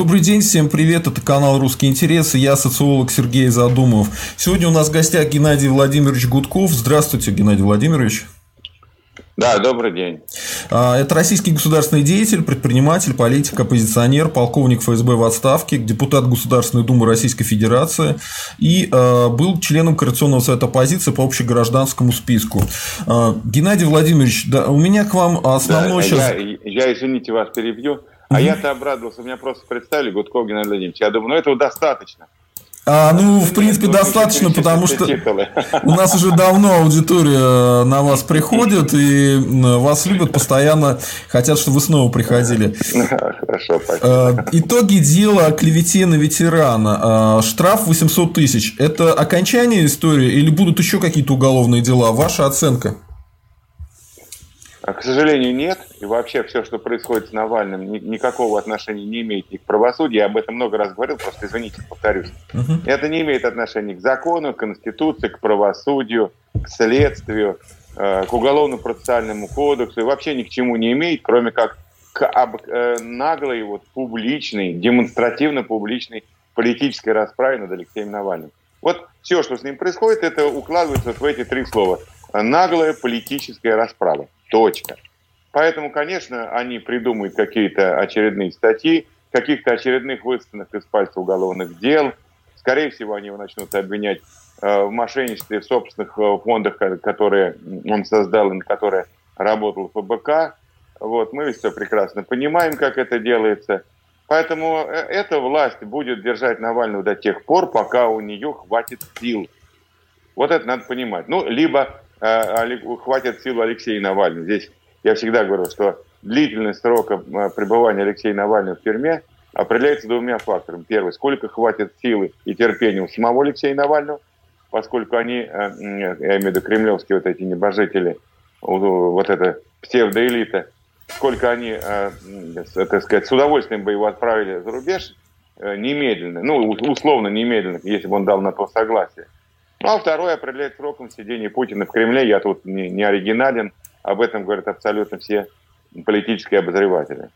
Добрый день, всем привет, это канал «Русские интересы», я социолог Сергей Задумов. Сегодня у нас в гостях Геннадий Владимирович Гудков. Здравствуйте, Геннадий Владимирович. Да, добрый день. А, это российский государственный деятель, предприниматель, политик, оппозиционер, полковник ФСБ в отставке, депутат Государственной Думы Российской Федерации и а, был членом Координационного совета оппозиции по общегражданскому списку. А, Геннадий Владимирович, да, у меня к вам основной да, сейчас... Я, я, извините, вас перебью. А я-то обрадовался, меня просто представили Гудков Геннадий Владимирович. Я думаю, ну этого достаточно. А, ну, в принципе, достаточно, потому что у нас уже давно аудитория на вас приходит, и вас любят постоянно, хотят, чтобы вы снова приходили. Хорошо, спасибо. Итоги дела о клевете на ветерана. А, штраф 800 тысяч. Это окончание истории или будут еще какие-то уголовные дела? Ваша оценка? А, к сожалению, нет. И вообще все, что происходит с Навальным, никакого отношения не имеет ни к правосудию. Я об этом много раз говорил, просто извините, повторюсь. Угу. Это не имеет отношения к закону, к конституции, к правосудию, к следствию, э, к уголовно-процессуальному кодексу. И вообще ни к чему не имеет, кроме как к об, э, наглой, вот, публичной, демонстративно-публичной политической расправе над Алексеем Навальным. Вот все, что с ним происходит, это укладывается в эти три слова. Наглая политическая расправа. Точка. Поэтому, конечно, они придумают какие-то очередные статьи, каких-то очередных высосанных из пальца уголовных дел. Скорее всего, они его начнут обвинять э, в мошенничестве в собственных э, фондах, которые он создал и на которые работал ФБК. Вот, мы все прекрасно понимаем, как это делается. Поэтому э, эта власть будет держать Навального до тех пор, пока у нее хватит сил. Вот это надо понимать. Ну, либо Э, хватит сил Алексея Навального. Здесь я всегда говорю, что длительность срока э, пребывания Алексея Навального в тюрьме определяется двумя факторами. Первый, сколько хватит силы и терпения у самого Алексея Навального, поскольку они, э, я имею в виду кремлевские вот эти небожители, вот эта псевдоэлита, сколько они, так сказать, с удовольствием бы его отправили за рубеж немедленно, ну, условно немедленно, если бы он дал на то согласие. Ну, а второе определяет сроком сидения Путина в Кремле. Я тут не, не оригинален. Об этом говорят абсолютно все политические обозреватели.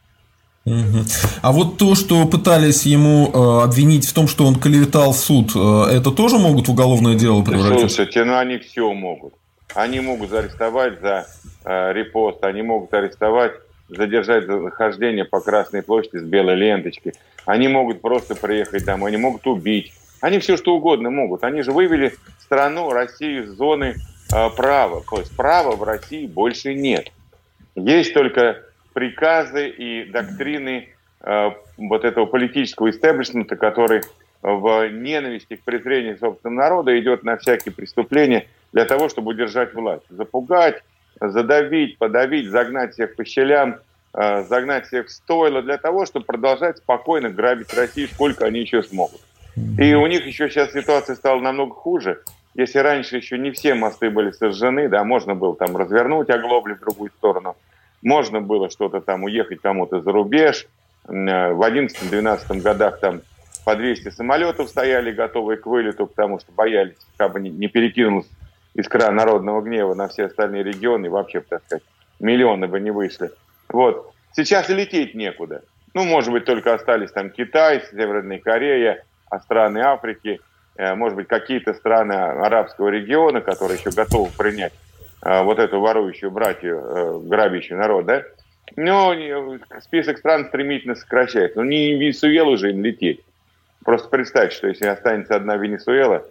А вот то, что пытались ему э, обвинить в том, что он клеветал суд, э, это тоже могут в уголовное дело превратить? Слушайте, ну они все могут. Они могут заарестовать за э, репост, они могут арестовать, задержать за нахождение по Красной площади с белой ленточкой. Они могут просто приехать домой, они могут убить. Они все что угодно могут. Они же вывели страну, Россию из зоны э, права. То есть права в России больше нет. Есть только приказы и доктрины э, вот этого политического истеблишмента, который в ненависти к презрению собственного народа идет на всякие преступления для того, чтобы удержать власть. Запугать, задавить, подавить, загнать всех по щелям, э, загнать всех в стойло для того, чтобы продолжать спокойно грабить Россию, сколько они еще смогут. И у них еще сейчас ситуация стала намного хуже. Если раньше еще не все мосты были сожжены, да, можно было там развернуть оглобли в другую сторону, можно было что-то там уехать кому-то за рубеж. Э, в 11-12 годах там по 200 самолетов стояли, готовые к вылету, потому что боялись, как бы не перекинулась искра народного гнева на все остальные регионы, вообще, так сказать, миллионы бы не вышли. Вот. Сейчас и лететь некуда. Ну, может быть, только остались там Китай, Северная Корея, а страны Африки – Э, может быть, какие-то страны арабского региона, которые еще готовы принять э, вот эту ворующую братью, э, грабящий народ, да, но список стран стремительно сокращается. Ну, не Венесуэлу же им лететь. Просто представьте, что если останется одна Венесуэла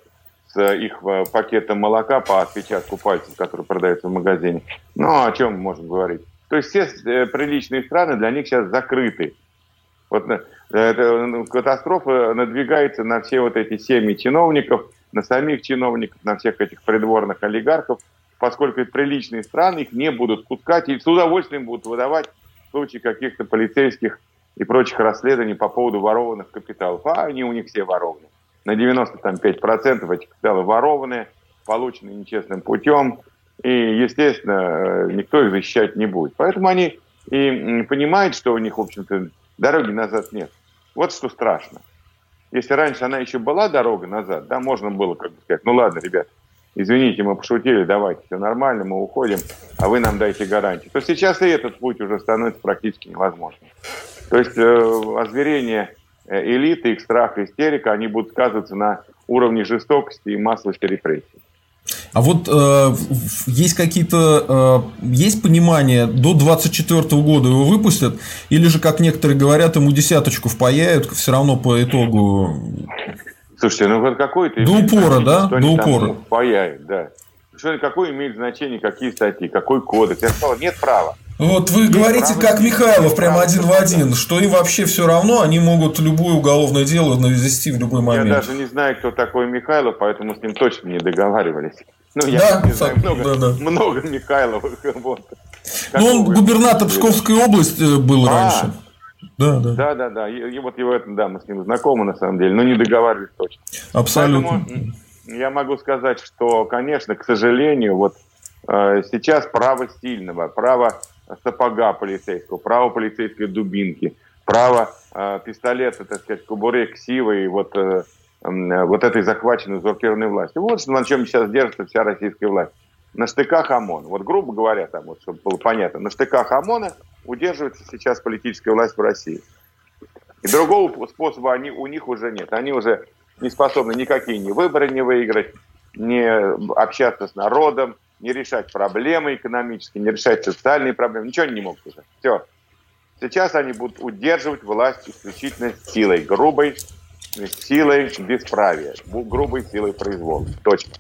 с их пакетом молока по отпечатку пальцев, который продается в магазине, ну, о чем можно говорить? То есть все приличные страны для них сейчас закрыты. Вот э, эта ну, катастрофа надвигается на все вот эти семьи чиновников, на самих чиновников, на всех этих придворных олигархов, поскольку приличные страны их не будут пускать и с удовольствием будут выдавать в случае каких-то полицейских и прочих расследований по поводу ворованных капиталов. А они у них все ворованы. На 95% этих капиталов ворованные, полученные нечестным путем. И, естественно, э, никто их защищать не будет. Поэтому они и понимают, что у них, в общем-то, Дороги назад нет. Вот что страшно. Если раньше она еще была дорога назад, да, можно было как бы сказать, ну ладно, ребят, извините, мы пошутили, давайте, все нормально, мы уходим, а вы нам дайте гарантии. То сейчас и этот путь уже становится практически невозможным. То есть э, озверение элиты, их страх истерика, они будут сказываться на уровне жестокости и массовости репрессий. А вот э, есть какие-то, э, есть понимание, до 24 года его выпустят, или же, как некоторые говорят, ему десяточку впаяют, все равно по итогу... Слушайте, ну вот какой-то... До упора, да? До упора. Впаяют, да. Что, какое имеет значение, какие статьи, какой кодекс? Я сказал, нет права. Вот вы нет говорите, как Михайлов, прямо один в один, что им вообще все равно, они могут любое уголовное дело навести в любой момент. Я даже не знаю, кто такой Михайлов, поэтому с ним точно не договаривались. Ну, я да, не знаю, много, да, да. много Михайловых. Вот. Ну, он губернатор Псковской области был а, раньше. Да, да. Да, да, да. И, и вот его это, да, мы с ним знакомы на самом деле, но не договаривались точно. Абсолютно. Поэтому я могу сказать, что, конечно, к сожалению, вот э, сейчас право сильного, право сапога полицейского, право полицейской дубинки, право э, пистолета, так сказать, кубуре ксивы и вот, э, э, вот этой захваченной узурпированной власти. Вот на чем сейчас держится вся российская власть. На штыках ОМОН. Вот грубо говоря, там, вот, чтобы было понятно, на штыках ОМОНа удерживается сейчас политическая власть в России. И другого способа они, у них уже нет. Они уже не способны никакие ни выборы не выиграть, не общаться с народом, не решать проблемы экономические, не решать социальные проблемы. Ничего они не могут уже. Все. Сейчас они будут удерживать власть исключительно силой, грубой силой бесправия, грубой силой произвола. Точно.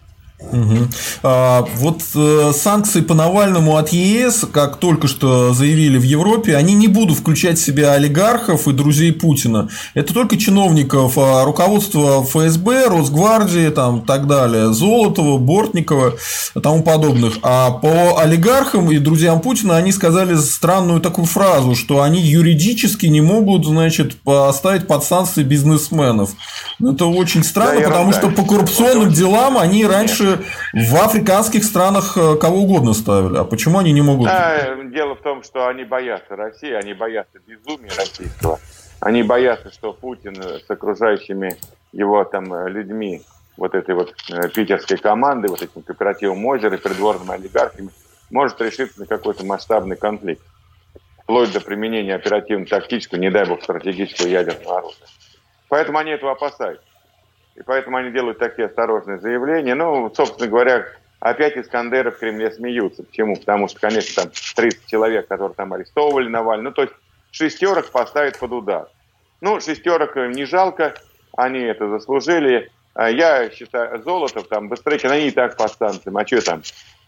Угу. А, вот э, санкции по Навальному от ЕС, как только что заявили в Европе, они не будут включать в себя олигархов и друзей Путина. Это только чиновников а руководства ФСБ, Росгвардии, там так далее, Золотого, Бортникова и тому подобных. А по олигархам и друзьям Путина они сказали странную такую фразу, что они юридически не могут, значит, поставить под санкции бизнесменов. Это очень странно, да, потому что по коррупционным делам они раньше в африканских странах э, кого угодно ставили. А почему они не могут? А, дело в том, что они боятся России, они боятся безумия российского. Они боятся, что Путин с окружающими его там э, людьми, вот этой вот э, питерской команды, вот этим кооперативом озера, придворными олигархами, может решиться на какой-то масштабный конфликт. Вплоть до применения оперативно-тактического, не дай бог, стратегического ядерного оружия. Поэтому они этого опасаются. И поэтому они делают такие осторожные заявления. Ну, собственно говоря, опять Искандеры в Кремле смеются. Почему? Потому что, конечно, там 30 человек, которые там арестовывали Навального. Ну, то есть шестерок поставить под удар. Ну, шестерок не жалко, они это заслужили. А я считаю, Золотов там, Быстрыкин, они и так под станциям. А что там?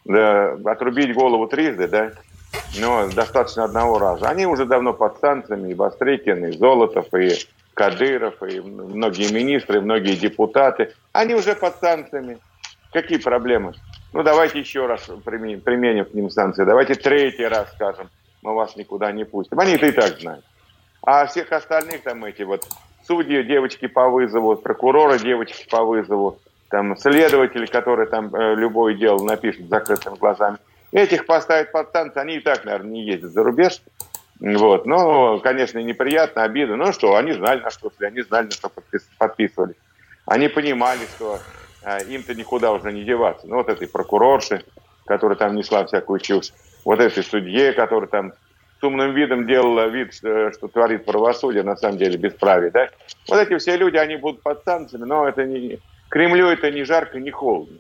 Да, отрубить голову трижды, да? Но достаточно одного раза. Они уже давно под станциями, и Бастрыкин, и Золотов, и Кадыров, и многие министры, и многие депутаты, они уже под санкциями. Какие проблемы? Ну, давайте еще раз применим, применим к ним санкции. Давайте третий раз скажем, мы вас никуда не пустим. Они это и так знают. А всех остальных там эти вот судьи, девочки по вызову, прокуроры, девочки по вызову, там следователи, которые там э, любое дело напишут закрытыми глазами, этих поставят под санкции, они и так, наверное, не ездят за рубеж, вот. Ну, конечно, неприятно, обидно. Ну что, они знали, на что шли, они знали, на что подписывались. Они понимали, что э, им-то никуда уже не деваться. Ну, вот этой прокурорши, которая там несла всякую чушь, вот этой судье, которая там с умным видом делала вид, что, что творит правосудие, на самом деле бесправие, да? Вот эти все люди, они будут под санкциями, но это не... Кремлю это не жарко, не холодно.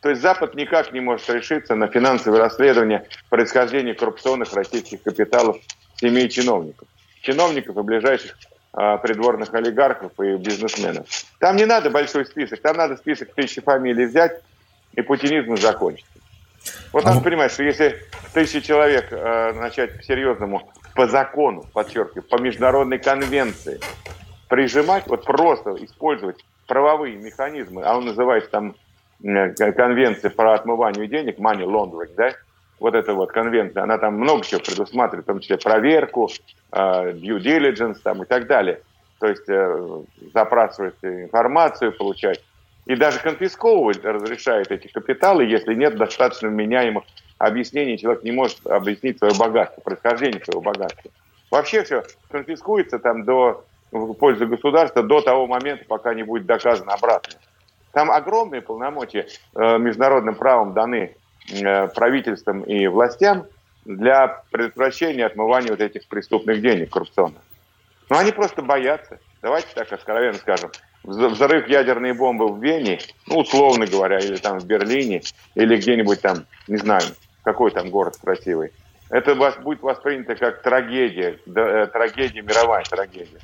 То есть Запад никак не может решиться на финансовое расследование происхождения коррупционных российских капиталов семей чиновников. Чиновников и ближайших а, придворных олигархов и бизнесменов. Там не надо большой список, там надо список тысячи фамилий взять и путинизм закончить. Вот надо а... понимать, что если тысячи человек э, начать по-серьезному, по закону, подчеркиваю, по международной конвенции прижимать, вот просто использовать правовые механизмы, а он называется там э, конвенция по отмыванию денег, money laundering, да, вот эта вот конвенция, она там много чего предусматривает, в том числе проверку, э, due diligence там, и так далее. То есть э, запрашивать информацию, получать. И даже конфисковывать разрешает эти капиталы, если нет достаточно вменяемых объяснений, человек не может объяснить свое богатство, происхождение своего богатства. Вообще все конфискуется там до, в пользу государства до того момента, пока не будет доказано обратное. Там огромные полномочия э, международным правом даны Э, правительством и властям для предотвращения отмывания вот этих преступных денег коррупционных. Но они просто боятся. давайте так откровенно скажем, взрыв ядерной бомбы в Вене, ну, условно говоря, или там в Берлине, или где-нибудь там, не знаю, какой там город красивый, это будет воспринято как трагедия, э, трагедия, мировая трагедия.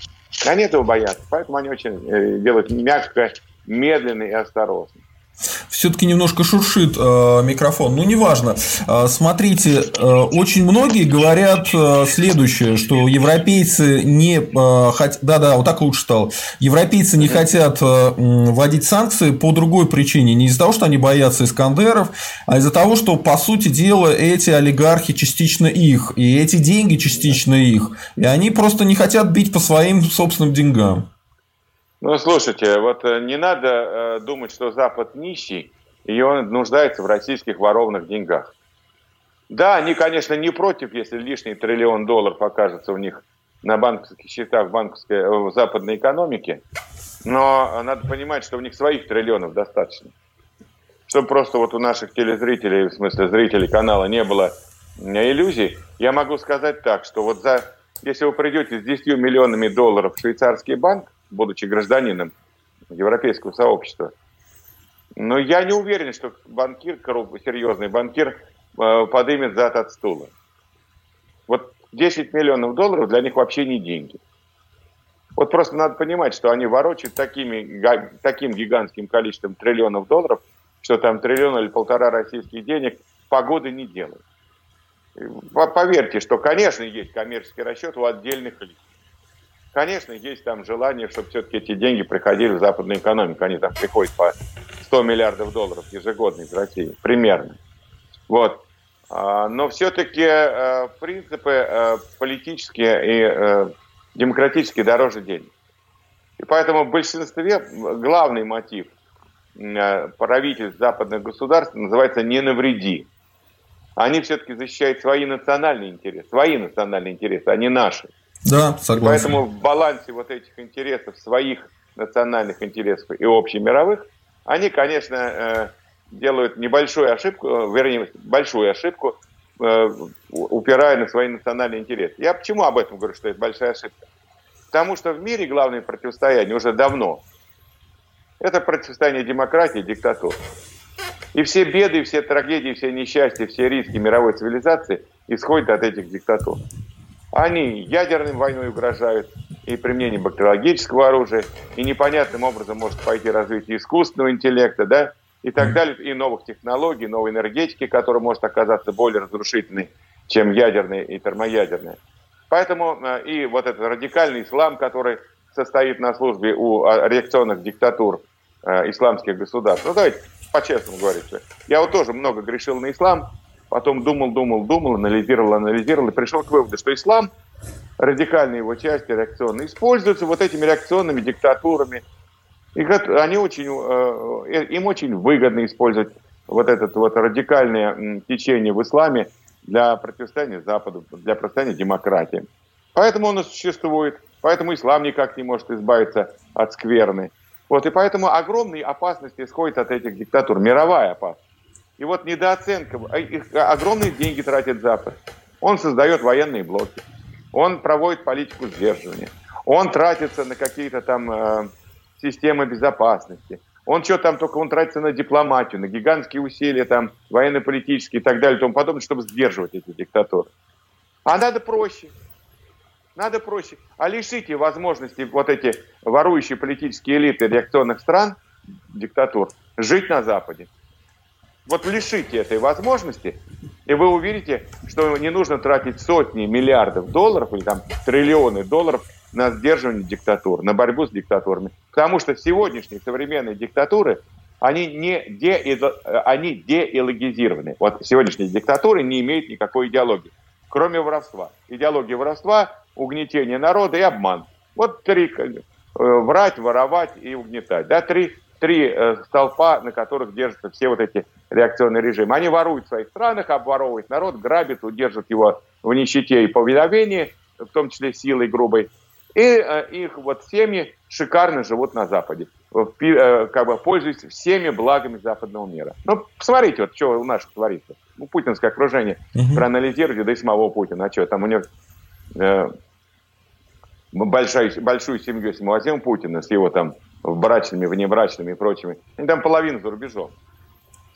Они этого боятся, поэтому они очень э, делают мягко, медленно и осторожно все-таки немножко шуршит э, микрофон. Ну, неважно. Э, смотрите, э, очень многие говорят э, следующее, что европейцы не э, хотят... Да-да, вот так лучше стало. Европейцы не хотят э, вводить санкции по другой причине. Не из-за того, что они боятся Искандеров, а из-за того, что, по сути дела, эти олигархи частично их. И эти деньги частично их. И они просто не хотят бить по своим собственным деньгам. Ну, слушайте, вот э, не надо э, думать, что Запад нищий, и он нуждается в российских ворованных деньгах. Да, они, конечно, не против, если лишний триллион долларов окажется у них на банковских счетах в, банковской, э, в западной экономике, но надо понимать, что у них своих триллионов достаточно. Чтобы просто вот у наших телезрителей, в смысле зрителей канала, не было иллюзий, я могу сказать так, что вот за, если вы придете с 10 миллионами долларов в швейцарский банк, будучи гражданином европейского сообщества. Но я не уверен, что банкир, серьезный банкир, э, подымет зад от стула. Вот 10 миллионов долларов для них вообще не деньги. Вот просто надо понимать, что они ворочают такими, таким гигантским количеством триллионов долларов, что там триллион или полтора российских денег погоды не делают. Поверьте, что, конечно, есть коммерческий расчет у отдельных лиц. Конечно, есть там желание, чтобы все-таки эти деньги приходили в западную экономику. Они там приходят по 100 миллиардов долларов ежегодно из России, примерно. Вот. А, но все-таки э, принципы э, политические и э, демократические дороже денег. И поэтому в большинстве главный мотив правительств западных государств называется «не навреди». Они все-таки защищают свои национальные интересы, свои национальные интересы, а не наши. Да, согласен. поэтому в балансе вот этих интересов, своих национальных интересов и общемировых, они, конечно, э, делают небольшую ошибку, э, вернее, большую ошибку, э, упирая на свои национальные интересы. Я почему об этом говорю, что это большая ошибка? Потому что в мире главное противостояние уже давно. Это противостояние демократии и диктатуры. И все беды, все трагедии, все несчастья, все риски мировой цивилизации исходят от этих диктатур. Они ядерной войной угрожают и применением бактериологического оружия, и непонятным образом может пойти развитие искусственного интеллекта, да, и так далее, и новых технологий, новой энергетики, которая может оказаться более разрушительной, чем ядерная и термоядерная. Поэтому э, и вот этот радикальный ислам, который состоит на службе у а, реакционных диктатур э, исламских государств. Ну, давайте по-честному говорить. Я вот тоже много грешил на ислам, потом думал, думал, думал, анализировал, анализировал и пришел к выводу, что ислам, радикальные его части реакционные, используются вот этими реакционными диктатурами. И они очень, э, э, им очень выгодно использовать вот это вот радикальное течение в исламе для противостояния Западу, для противостояния демократии. Поэтому он и существует, поэтому ислам никак не может избавиться от скверны. Вот, и поэтому огромные опасности исходят от этих диктатур, мировая опасность. И вот недооценка, а их огромные деньги тратит Запад. Он создает военные блоки, он проводит политику сдерживания, он тратится на какие-то там э, системы безопасности, он что там только, он тратится на дипломатию, на гигантские усилия там военно-политические и так далее и тому подобное, чтобы сдерживать эти диктатуры. А надо проще. Надо проще. А лишите возможности вот эти ворующие политические элиты реакционных стран, диктатур, жить на Западе. Вот лишите этой возможности, и вы увидите, что не нужно тратить сотни миллиардов долларов или там триллионы долларов на сдерживание диктатур, на борьбу с диктатурами. Потому что сегодняшние современные диктатуры, они, не де, они деилогизированы. Вот сегодняшние диктатуры не имеют никакой идеологии, кроме воровства. Идеология воровства, угнетение народа и обман. Вот три э, врать, воровать и угнетать. Да, три три э, столпа, на которых держатся все вот эти реакционные режимы. Они воруют в своих странах, обворовывают народ, грабят, удержат его в нищете и повиновении, в том числе силой грубой. И э, их вот семьи шикарно живут на Западе, э, как бы пользуясь всеми благами западного мира. Ну, посмотрите, вот что у наших творится. Ну, путинское окружение угу. проанализируйте, да и самого Путина. А что, там у него э, большая, большую семью, если мы возьмем Путина с его там брачными, внебрачными и прочими, они там половина за рубежом.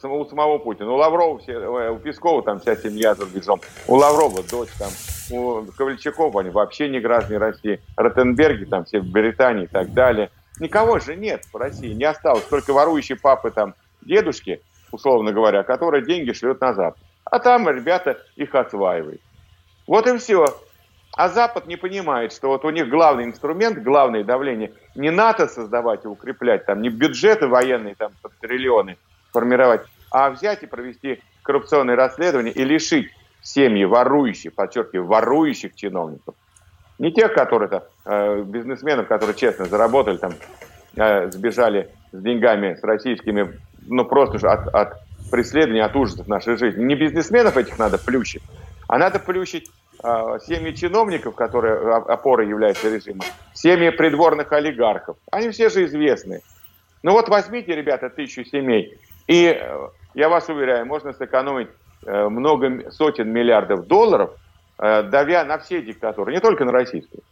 У самого Путина. У Лаврова, все, э, у Пескова там вся семья за рубежом. У Лаврова дочь там. У Ковальчаков они вообще не граждане России. Ротенберги там все в Британии и так далее. Никого же нет в России, не осталось. Только ворующие папы там, дедушки, условно говоря, которые деньги шлют на Запад. А там ребята их осваивают. Вот и все. А Запад не понимает, что вот у них главный инструмент, главное давление, не НАТО создавать и укреплять, там, не бюджеты военные, там, под триллионы формировать, а взять и провести коррупционное расследование и лишить семьи ворующих, подчеркиваю, ворующих чиновников. Не тех, которые то э, бизнесменов, которые честно заработали, там, э, сбежали с деньгами, с российскими, ну, просто от, от преследования, от ужасов нашей жизни. Не бизнесменов этих надо плющить, а надо плющить семьи чиновников, которые опорой являются режимом, семьи придворных олигархов. Они все же известны. Ну вот возьмите, ребята, тысячу семей, и э, я вас уверяю, можно сэкономить э, много сотен миллиардов долларов, э, давя на все диктатуры, не только на российскую.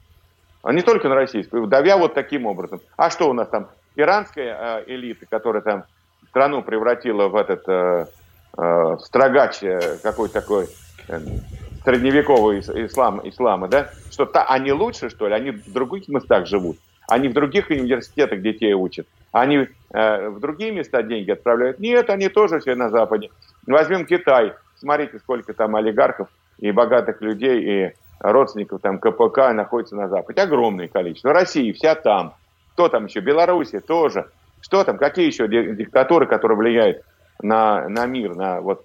А не только на российскую, давя вот таким образом. А что у нас там? Иранская элита, которая там страну превратила в этот э, э, строгач какой-то такой средневековый ислам, ислама, да? Что то они лучше, что ли? Они в других местах живут. Они в других университетах детей учат. Они э, в другие места деньги отправляют. Нет, они тоже все на Западе. Возьмем Китай. Смотрите, сколько там олигархов и богатых людей, и родственников там КПК находится на Западе. Огромное количество. Россия вся там. Кто там еще? Белоруссия тоже. Что там? Какие еще диктатуры, которые влияют на, на мир? На, вот,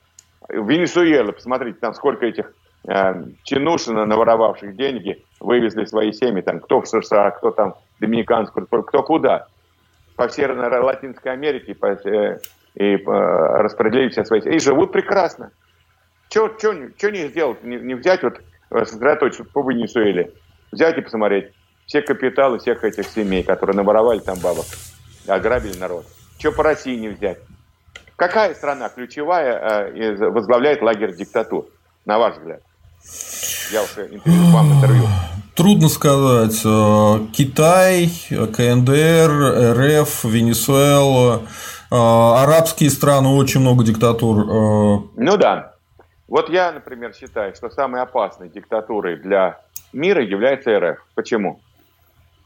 Венесуэла, посмотрите, там сколько этих э, чинушин, наворовавших деньги, вывезли свои семьи, там, кто в США, кто там в Доминиканскую, кто куда. По всей Латинской Америке по, э, и э, распределили все свои И живут прекрасно. Что не сделать? Не, не взять, вот, э, сосредоточиться по Венесуэле, взять и посмотреть все капиталы всех этих семей, которые наворовали там бабок ограбили народ. Что по России не взять? Какая страна ключевая э, возглавляет лагерь диктатур, на ваш взгляд? Я уже интервью, вам интервью. Трудно сказать. Э, Китай, КНДР, РФ, Венесуэла, э, арабские страны, очень много диктатур. Э. Ну да. Вот я, например, считаю, что самой опасной диктатурой для мира является РФ. Почему?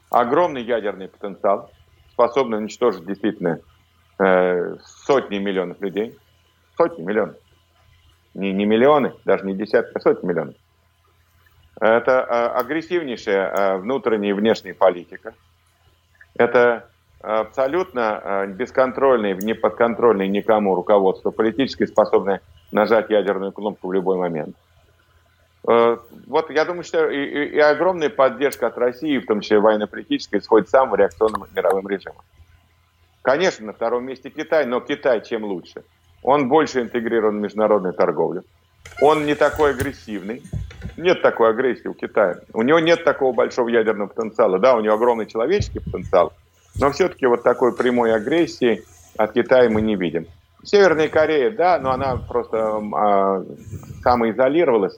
Огромный ядерный потенциал, способны уничтожить действительно сотни миллионов людей. Сотни миллионов. Не, не миллионы, даже не десятки, а сотни миллионов. Это э, агрессивнейшая э, внутренняя и внешняя политика. Это абсолютно э, бесконтрольное, неподконтрольное никому руководство, политически способное нажать ядерную кнопку в любой момент. Вот я думаю, что и, и, и огромная поддержка от России, в том числе военно-политической, исходит самым реакционным мировым режимом. Конечно, на втором месте Китай, но Китай чем лучше? Он больше интегрирован в международную торговлю. Он не такой агрессивный. Нет такой агрессии у Китая. У него нет такого большого ядерного потенциала. Да, у него огромный человеческий потенциал, но все-таки вот такой прямой агрессии от Китая мы не видим. Северная Корея, да, но она просто э, самоизолировалась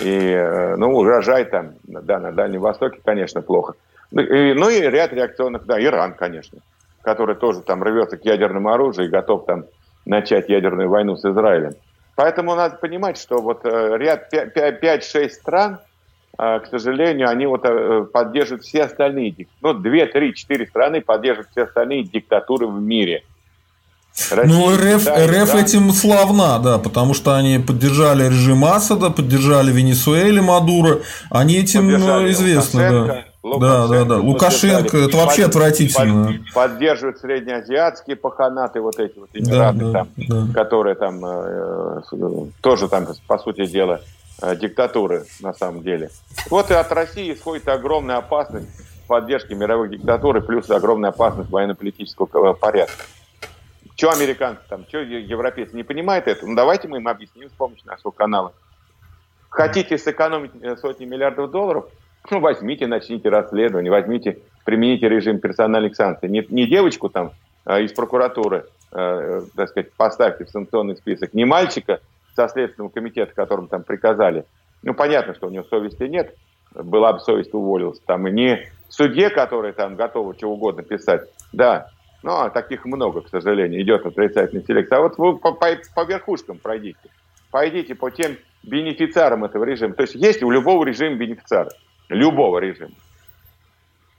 и, э, ну, урожай там, да, на Дальнем Востоке, конечно, плохо. Ну и, ну и ряд реакционных, да, Иран, конечно, который тоже там рвется к ядерному оружию и готов там начать ядерную войну с Израилем. Поэтому надо понимать, что вот э, ряд 5-6 стран, э, к сожалению, они вот поддерживают все остальные, ну, 2, 3, 4 страны поддерживают все остальные диктатуры в мире – Россия, ну, РФ, Китай, РФ этим славна, да, потому что они поддержали режим Асада, поддержали Венесуэле Мадуро, они этим поддержали известны, да. Да, да, да. Лукашенко, это вообще отвратительно. Поддерживают среднеазиатские паханаты, вот эти вот эмираты, да, там, да. которые там э, тоже там, по сути дела, э, диктатуры на самом деле. Вот и от России исходит огромная опасность поддержки мировых диктатур и плюс огромная опасность военно-политического порядка. Что американцы там, что европейцы не понимают это? Ну, давайте мы им объясним с помощью нашего канала. Хотите сэкономить э, сотни миллиардов долларов? Ну, возьмите, начните расследование, возьмите, примените режим персональных санкций. Не, не девочку там э, из прокуратуры, э, так сказать, поставьте в санкционный список, не мальчика со Следственного комитета, которому там приказали. Ну, понятно, что у него совести нет, была бы совесть, уволился. Там, и не судье, который там готов что угодно писать. Да, ну, а таких много, к сожалению, идет отрицательный селект. А вот вы по, по, по верхушкам пройдите. Пойдите по тем бенефициарам этого режима. То есть есть у любого режима бенефициары. Любого режима.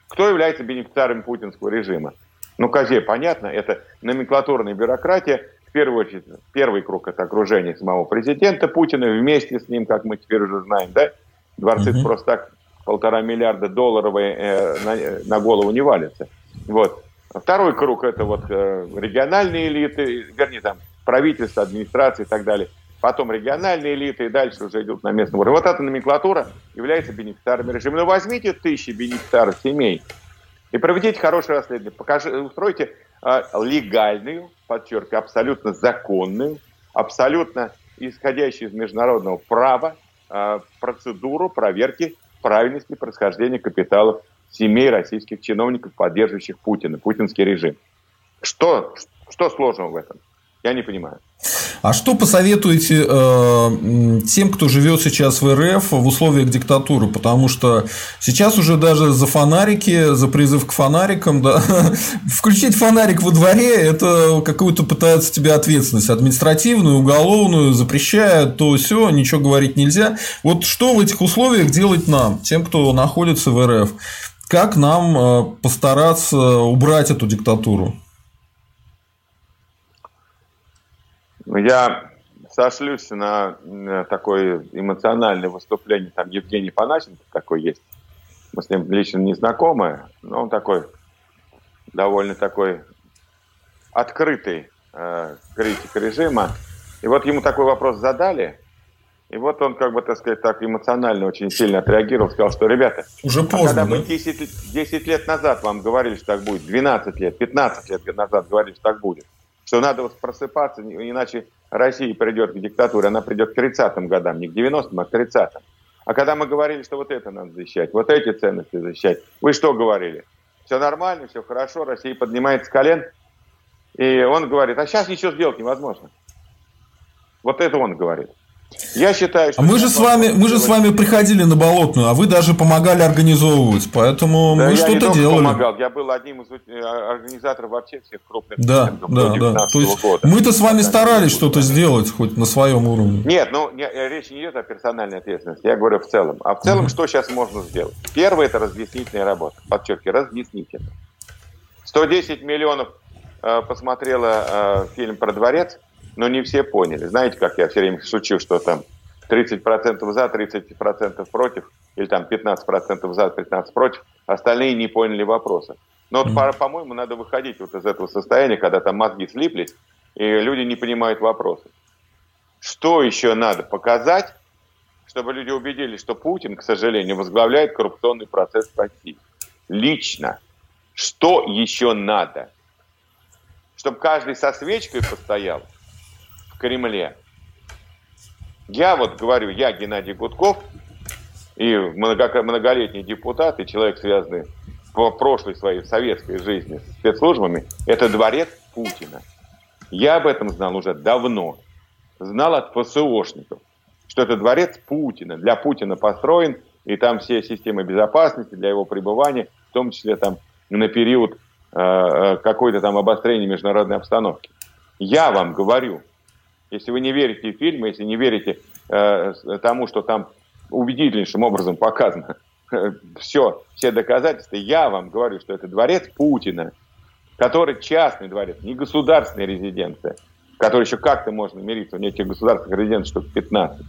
Кто является бенефициаром путинского режима? Ну, Козе, понятно, это номенклатурная бюрократия. В первую очередь, первый круг – это окружение самого президента Путина, вместе с ним, как мы теперь уже знаем, да, дворцы mm-hmm. просто так полтора миллиарда долларов э, на, на голову не валятся. Вот. Второй круг – это вот э, региональные элиты, вернее, там, правительство, администрация и так далее. Потом региональные элиты, и дальше уже идут на местном уровне. Вот эта номенклатура является бенефициарами режима. Ну, возьмите тысячи бенефициаров семей и проведите хорошее расследование. Покажи, устройте э, легальную, подчеркиваю, абсолютно законную, абсолютно исходящую из международного права э, процедуру проверки правильности происхождения капиталов семей российских чиновников, поддерживающих Путина, путинский режим. Что, что сложного в этом? Я не понимаю. А что посоветуете э, тем, кто живет сейчас в РФ в условиях диктатуры? Потому что сейчас уже даже за фонарики, за призыв к фонарикам, да, включить фонарик во дворе, это какую-то пытаются тебе ответственность административную, уголовную, запрещают, то все, ничего говорить нельзя. Вот что в этих условиях делать нам, тем, кто находится в РФ? Как нам э, постараться убрать эту диктатуру? Ну, я сошлюсь на такое эмоциональное выступление, там Евгений Панасенко такой есть. Мы с ним лично не знакомы, но он такой довольно такой открытый э, критик режима. И вот ему такой вопрос задали, и вот он, как бы, так сказать, так эмоционально очень сильно отреагировал, сказал, что, ребята, уже а поздно, когда мы 10, 10 лет назад вам говорили, что так будет, 12 лет, 15 лет назад говорили, что так будет, что надо вот просыпаться, иначе Россия придет к диктатуре, она придет к 30-м годам, не к 90-м, а к 30-м. А когда мы говорили, что вот это надо защищать, вот эти ценности защищать, вы что говорили? Все нормально, все хорошо, Россия поднимается с колен, и он говорит, а сейчас ничего сделать невозможно. Вот это он говорит. Я считаю, что... А мы же, с вами, мы же с вами приходили на Болотную, а вы даже помогали организовывать, поэтому да мы что-то делали. помогал, я был одним из э, организаторов вообще всех крупных да, да, да. То есть года. Мы-то с вами старались что-то сделать, хоть на своем уровне. Нет, ну не, э, речь не идет о персональной ответственности, я говорю в целом. А в целом, угу. что сейчас можно сделать? Первое – это разъяснительная работа, подчеркиваю, разъяснительная. 110 миллионов э, посмотрела э, фильм про дворец – но не все поняли. Знаете, как я все время шучу, что там 30% за, 30% против, или там 15% за, 15% против, остальные не поняли вопроса. Но вот, по-моему, надо выходить вот из этого состояния, когда там мозги слиплись, и люди не понимают вопроса. Что еще надо показать, чтобы люди убедились, что Путин, к сожалению, возглавляет коррупционный процесс в России? Лично. Что еще надо? Чтобы каждый со свечкой постоял, Кремле. Я вот говорю, я Геннадий Гудков, и многолетний депутат, и человек, связанный по прошлой своей советской жизни с спецслужбами, это дворец Путина. Я об этом знал уже давно. Знал от ФСОшников, что это дворец Путина, для Путина построен, и там все системы безопасности для его пребывания, в том числе там на период э, э какой-то там обострения международной обстановки. Я вам говорю, если вы не верите в фильмы, если не верите э, тому, что там убедительнейшим образом показано все, все доказательства, я вам говорю, что это дворец Путина, который частный дворец, не государственная резиденция, который еще как-то можно мириться, у них этих государственных резиденций штук 15.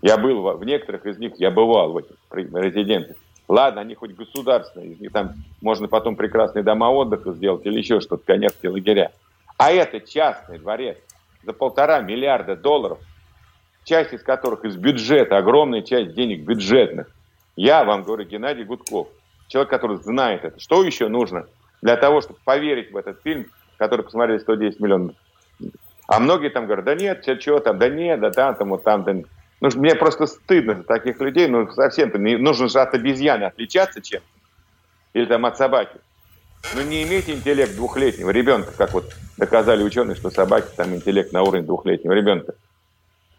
Я был в некоторых из них, я бывал в этих резиденциях. Ладно, они хоть государственные, из них там можно потом прекрасные дома отдыха сделать или еще что-то, конецкие лагеря. А это частный дворец за полтора миллиарда долларов, часть из которых из бюджета, огромная часть денег бюджетных. Я вам говорю, Геннадий Гудков, человек, который знает это. Что еще нужно для того, чтобы поверить в этот фильм, который посмотрели 110 миллионов? А многие там говорят, да нет, что, что там, да нет, да там, там, вот там, там. Ну, мне просто стыдно за таких людей, ну, совсем-то, нужно же от обезьяны отличаться чем Или там от собаки. Ну, не иметь интеллект двухлетнего ребенка, как вот доказали ученые, что собаки там интеллект на уровне двухлетнего ребенка.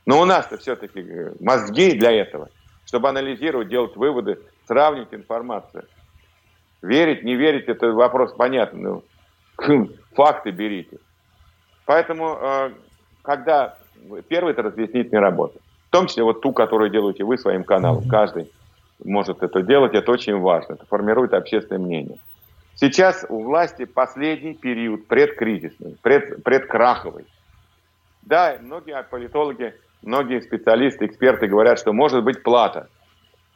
Но у нас-то все-таки э, мозги для этого. чтобы анализировать, делать выводы, сравнивать информацию. Верить, не верить, это вопрос понятный. Ну, факты берите. Поэтому, э, когда первый это разъяснительная работа, в том числе вот ту, которую делаете вы своим каналом, каждый может это делать, это очень важно, это формирует общественное мнение. Сейчас у власти последний период предкризисный, пред, предкраховый. Да, многие политологи, многие специалисты, эксперты говорят, что может быть плата.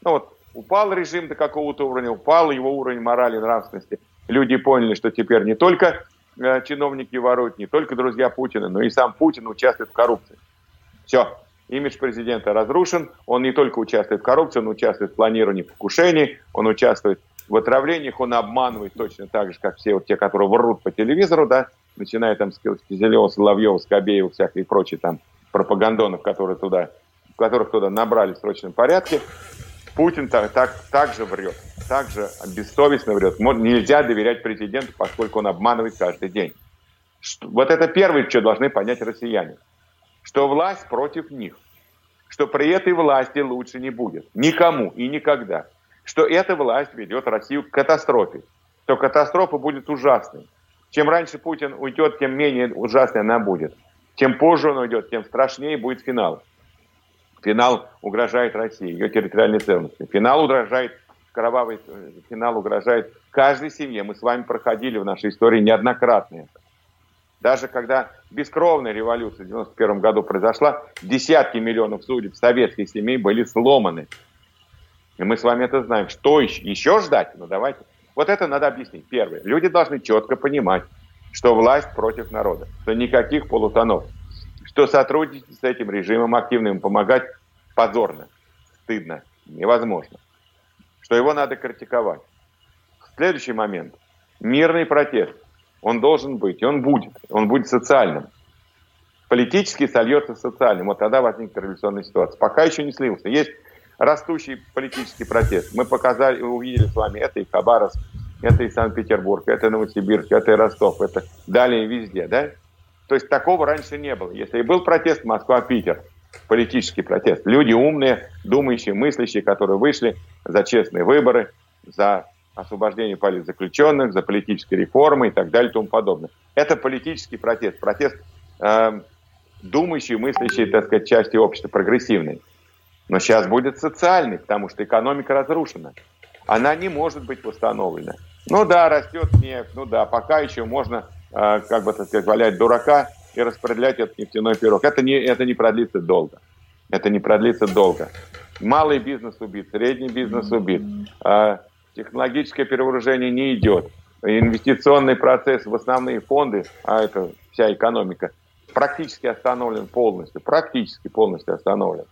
Ну вот упал режим до какого-то уровня, упал его уровень морали, нравственности. Люди поняли, что теперь не только э, чиновники воруют, не только друзья Путина, но и сам Путин участвует в коррупции. Все, имидж президента разрушен, он не только участвует в коррупции, он участвует в планировании покушений, он участвует в отравлениях, он обманывает точно так же, как все вот те, которые врут по телевизору, да, начиная там с Кизелева, Соловьева, Скобеева, всякие прочие там пропагандонов, которые туда, которых туда набрали в срочном порядке. Путин так, так, так же врет, так же бессовестно врет. Нельзя доверять президенту, поскольку он обманывает каждый день. Что, вот это первое, что должны понять россияне. Что власть против них. Что при этой власти лучше не будет. Никому и никогда что эта власть ведет Россию к катастрофе, то катастрофа будет ужасной. Чем раньше Путин уйдет, тем менее ужасной она будет. Чем позже он уйдет, тем страшнее будет финал. Финал угрожает России, ее территориальной целостности. Финал угрожает, кровавый финал угрожает каждой семье. Мы с вами проходили в нашей истории неоднократно это. Даже когда бескровная революция в 1991 году произошла, десятки миллионов судеб советских семей были сломаны. И мы с вами это знаем. Что еще, еще ждать? Ну давайте. Вот это надо объяснить. Первое. Люди должны четко понимать, что власть против народа, что никаких полутонов, что сотрудничать с этим режимом активно им помогать позорно, стыдно, невозможно, что его надо критиковать. Следующий момент. Мирный протест. Он должен быть, и он будет. Он будет социальным. Политически сольется с социальным. Вот тогда возникнет революционная ситуация. Пока еще не слился. Есть растущий политический протест. Мы показали, увидели с вами это и Хабаровск, это и Санкт-Петербург, это Новосибирск, это и Ростов, это далее везде, да? То есть такого раньше не было. Если и был протест Москва-Питер, политический протест, люди умные, думающие, мыслящие, которые вышли за честные выборы, за освобождение политзаключенных, за политические реформы и так далее и тому подобное. Это политический протест, протест э, думающий, мыслящий, так сказать, части общества, прогрессивный. Но сейчас будет социальный, потому что экономика разрушена. Она не может быть восстановлена. Ну да, растет нефть, ну да, пока еще можно, э, как бы так сказать, валять дурака и распределять этот нефтяной пирог. Это не, это не продлится долго. Это не продлится долго. Малый бизнес убит, средний бизнес убит. Э, технологическое перевооружение не идет. Инвестиционный процесс в основные фонды, а это вся экономика, практически остановлен полностью. Практически полностью остановлен.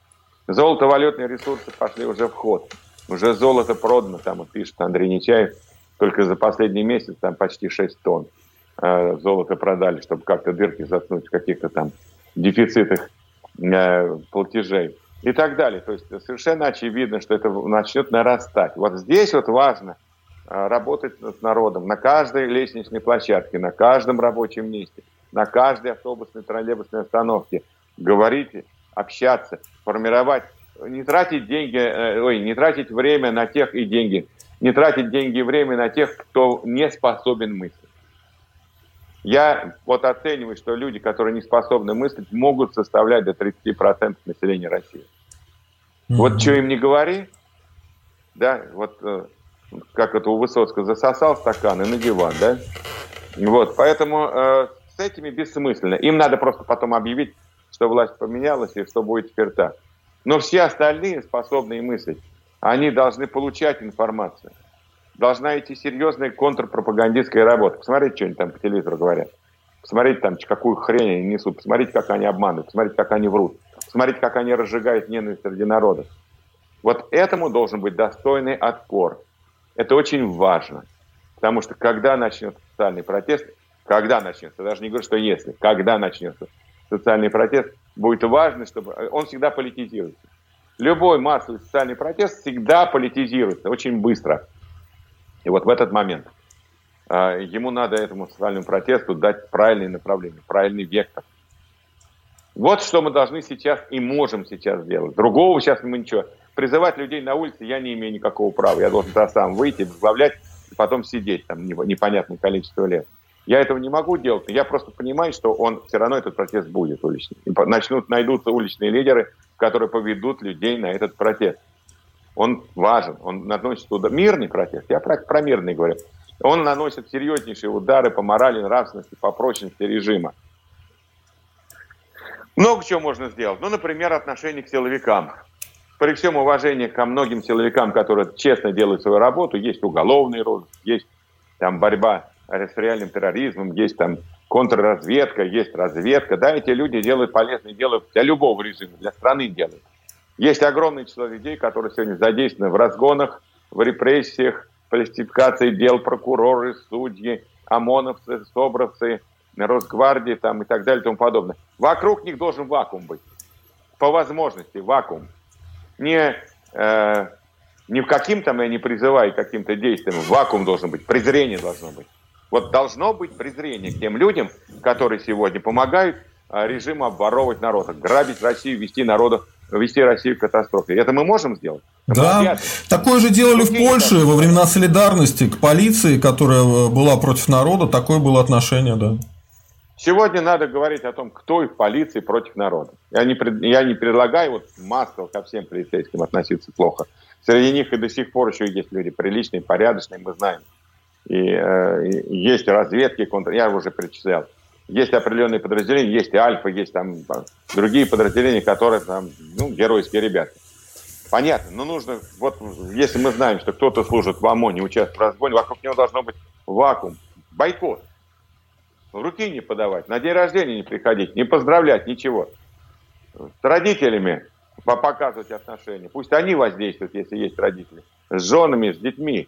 Золото-валютные ресурсы пошли уже в ход. Уже золото продано, там вот пишет Андрей Нечаев, только за последний месяц там почти 6 тонн э, золота продали, чтобы как-то дырки заткнуть в каких-то там дефицитах э, платежей и так далее. То есть совершенно очевидно, что это начнет нарастать. Вот здесь вот важно э, работать с народом на каждой лестничной площадке, на каждом рабочем месте, на каждой автобусной, троллейбусной остановке. Говорите, общаться, формировать, не тратить деньги, э, ой, не тратить время на тех и деньги, не тратить деньги и время на тех, кто не способен мыслить. Я вот оцениваю, что люди, которые не способны мыслить, могут составлять до 30% населения России. Mm-hmm. Вот что им не говори, да, вот э, как это у Высоцкого, засосал стакан и на диван, да? Вот, поэтому э, с этими бессмысленно. Им надо просто потом объявить что власть поменялась и что будет теперь так. Но все остальные, способные мыслить, они должны получать информацию. Должна идти серьезная контрпропагандистская работа. Посмотрите, что они там по телевизору говорят. Посмотрите там, какую хрень они несут. Посмотрите, как они обманывают. Посмотрите, как они врут. Посмотрите, как они разжигают ненависть среди народа. Вот этому должен быть достойный отпор. Это очень важно. Потому что когда начнется социальный протест, когда начнется, даже не говорю, что если, когда начнется, социальный протест, будет важно, чтобы... Он всегда политизируется. Любой массовый социальный протест всегда политизируется очень быстро. И вот в этот момент э, ему надо этому социальному протесту дать правильное направление, правильный вектор. Вот что мы должны сейчас и можем сейчас сделать. Другого сейчас мы ничего. Призывать людей на улице я не имею никакого права. Я должен сам выйти, возглавлять, потом сидеть там непонятное количество лет. Я этого не могу делать, я просто понимаю, что он все равно этот протест будет уличный. Начнут, найдутся уличные лидеры, которые поведут людей на этот протест. Он важен, он наносит удар. Мирный протест, я про, про мирный говорю. Он наносит серьезнейшие удары по морали, нравственности, по прочности режима. Много чего можно сделать. Ну, например, отношение к силовикам. При всем уважении ко многим силовикам, которые честно делают свою работу, есть уголовный розыск, есть там борьба реальным терроризмом, есть там контрразведка, есть разведка. Да, эти люди делают полезное дело для любого режима, для страны делают. Есть огромное число людей, которые сегодня задействованы в разгонах, в репрессиях, фальсификации дел, прокуроры, судьи, ОМОНовцы, СОБРовцы, Росгвардии там, и так далее и тому подобное. Вокруг них должен вакуум быть. По возможности вакуум. Не, э, не в каким там, я не призываю каким-то действиям, вакуум должен быть, презрение должно быть. Вот должно быть презрение к тем людям, которые сегодня помогают э, режиму обворовывать народ, грабить Россию, вести народов вести Россию к катастрофе. Это мы можем сделать? Да, такое же делали в Польше во времена солидарности к полиции, которая э, была против народа, такое было отношение, да. Сегодня надо говорить о том, кто их полиции против народа. Я не, я не предлагаю вот массово ко всем полицейским относиться плохо. Среди них и до сих пор еще есть люди приличные, порядочные, мы знаем. И, э, есть разведки, контр... я уже перечислял. Есть определенные подразделения, есть и Альфа, есть там другие подразделения, которые там, ну, геройские ребята. Понятно, но нужно, вот если мы знаем, что кто-то служит в ОМОНе, участвует в разгоне, вокруг него должно быть вакуум, бойкот. Руки не подавать, на день рождения не приходить, не поздравлять, ничего. С родителями показывать отношения. Пусть они воздействуют, если есть родители. С женами, с детьми.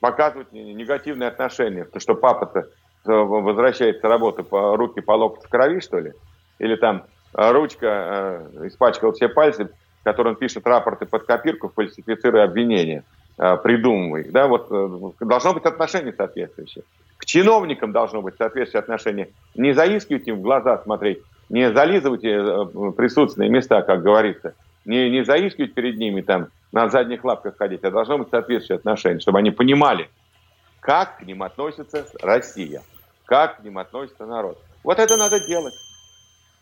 Показывать негативные отношения. То, что папа-то возвращается с работы, руки по локоть в крови, что ли? Или там э, ручка э, испачкала все пальцы, которым пишет рапорты под копирку, фальсифицируя обвинения, э, придумывая их. Да? Вот, э, должно быть отношение соответствующее. К чиновникам должно быть соответствующее отношение. Не заискивайте им в глаза смотреть, не зализывайте э, присутственные места, как говорится. Не, не заискивать перед ними там на задних лапках ходить, а должно быть соответствующее отношение, чтобы они понимали, как к ним относится Россия, как к ним относится народ. Вот это надо делать.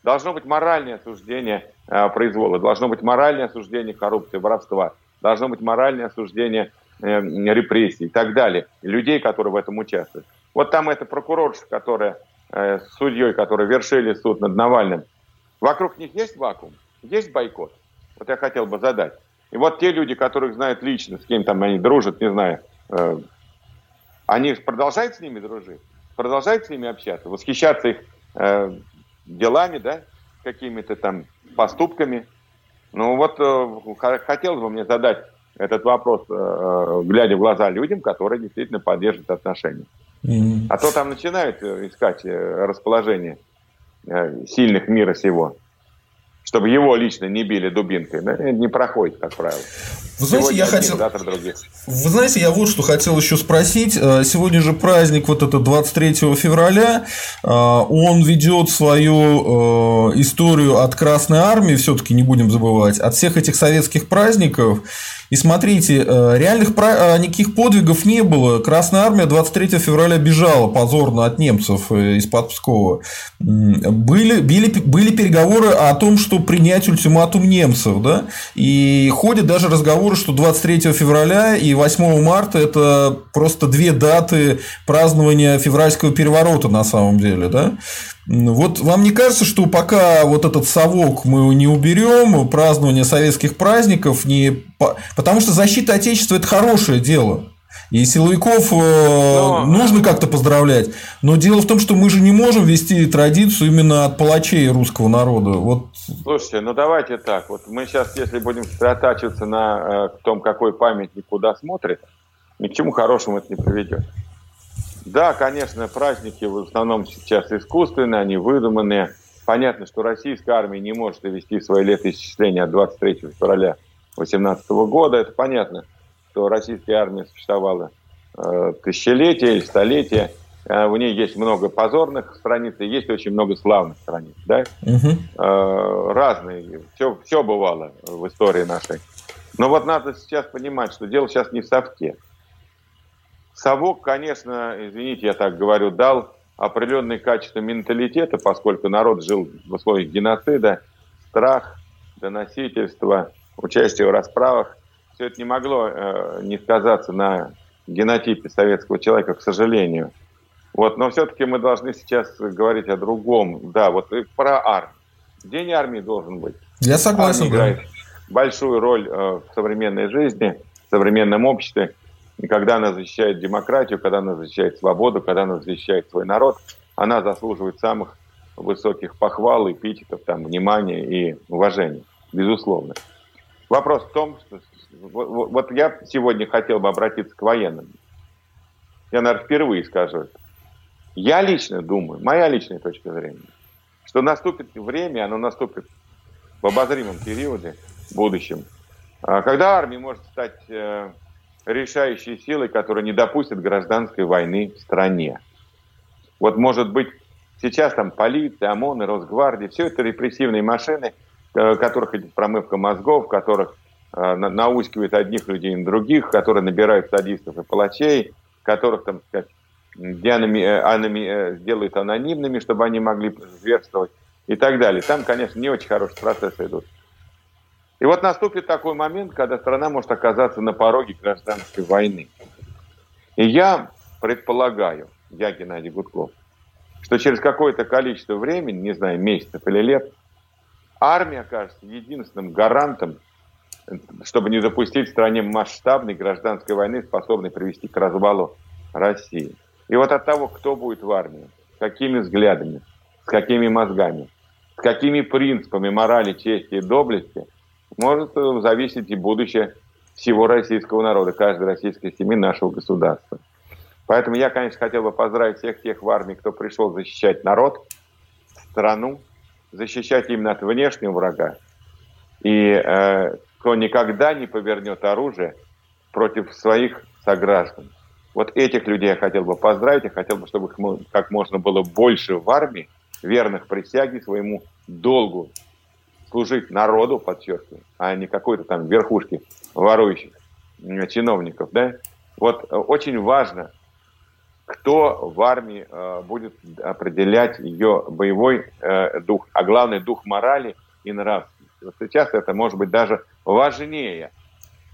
Должно быть моральное осуждение э, произвола, должно быть моральное осуждение коррупции, воровства, должно быть моральное осуждение э, репрессий и так далее, людей, которые в этом участвуют. Вот там эта прокурорша, которая э, судьей, которые вершили суд над Навальным, вокруг них есть вакуум, есть бойкот. Вот я хотел бы задать. И вот те люди, которых знают лично, с кем там они дружат, не знаю, э, они продолжают с ними дружить, продолжают с ними общаться, восхищаться их э, делами, да, какими-то там поступками. Ну вот э, хотелось бы мне задать этот вопрос, э, э, глядя в глаза людям, которые действительно поддерживают отношения. Mm-hmm. А то там начинают э, искать э, расположение сильных мира сего чтобы его лично не били дубинкой, не проходит, как правило. Вы знаете, Сегодня я один, хотел... завтра других. Вы знаете, я вот что хотел еще спросить. Э, сегодня же праздник вот это 23 февраля. Э, он ведет свою э, историю от Красной Армии, все-таки не будем забывать, от всех этих советских праздников. И смотрите, реальных никаких подвигов не было. Красная армия 23 февраля бежала позорно от немцев из-под Пскова. Были, были, были переговоры о том, что принять ультиматум немцев, да, и ходят даже разговоры, что 23 февраля и 8 марта это просто две даты празднования февральского переворота на самом деле, да. Вот вам не кажется, что пока вот этот совок мы не уберем, празднование советских праздников, не... потому что защита Отечества – это хорошее дело. И силовиков э, но... нужно как-то поздравлять. Но дело в том, что мы же не можем вести традицию именно от палачей русского народа. Вот... Слушайте, ну давайте так. Вот мы сейчас, если будем сосредотачиваться на э, том, какой памятник куда смотрит, ни к чему хорошему это не приведет. Да, конечно, праздники в основном сейчас искусственные, они выдуманные. Понятно, что российская армия не может довести свои летоисчисления от 23 февраля 2018 года, это понятно – что российская армия существовала э, тысячелетия или столетия. Э, в ней есть много позорных страниц и есть очень много славных страниц. Да? Угу. Разные. Все, все бывало в истории нашей. Но вот надо сейчас понимать, что дело сейчас не в совке. Совок, конечно, извините, я так говорю, дал определенные качества менталитета, поскольку народ жил в условиях геноцида, страх, доносительство, участие в расправах. Все это не могло э, не сказаться на генотипе советского человека, к сожалению. Вот, но все-таки мы должны сейчас говорить о другом. Да, вот и про армию. День армии должен быть. Я согласен. Армия играет большую роль э, в современной жизни, в современном обществе. Когда она защищает демократию, когда она защищает свободу, когда она защищает свой народ, она заслуживает самых высоких похвал, эпитетов, там, внимания и уважения, безусловно. Вопрос в том, что вот, вот я сегодня хотел бы обратиться к военным. Я, наверное, впервые скажу это. Я лично думаю, моя личная точка зрения, что наступит время, оно наступит в обозримом периоде, в будущем, а, когда армия может стать э, решающей силой, которая не допустит гражданской войны в стране. Вот может быть сейчас там полиция, ОМОН и Росгвардия, все это репрессивные машины, э, которых идет промывка мозгов, которых э, наускивают одних людей на других, которые набирают садистов и палачей, которых, там, сказать, дианами, э, анами, сделают анонимными, чтобы они могли зверствовать и так далее. Там, конечно, не очень хорошие процессы идут. И вот наступит такой момент, когда страна может оказаться на пороге гражданской войны. И я предполагаю, я Геннадий Гудков, что через какое-то количество времени, не знаю, месяцев или лет, армия окажется единственным гарантом, чтобы не допустить в стране масштабной гражданской войны, способной привести к развалу России. И вот от того, кто будет в армии, какими взглядами, с какими мозгами, с какими принципами морали, чести и доблести – может э, зависеть и будущее всего российского народа, каждой российской семьи нашего государства. Поэтому я, конечно, хотел бы поздравить всех тех в армии, кто пришел защищать народ, страну, защищать именно от внешнего врага. И э, кто никогда не повернет оружие против своих сограждан. Вот этих людей я хотел бы поздравить, я хотел бы, чтобы их как можно было больше в армии, верных присяге своему долгу служить народу, подчеркиваю, а не какой-то там верхушке ворующих чиновников, да, вот э, очень важно, кто в армии э, будет определять ее боевой э, дух, а главное дух морали и нравственности. Вот сейчас это может быть даже важнее.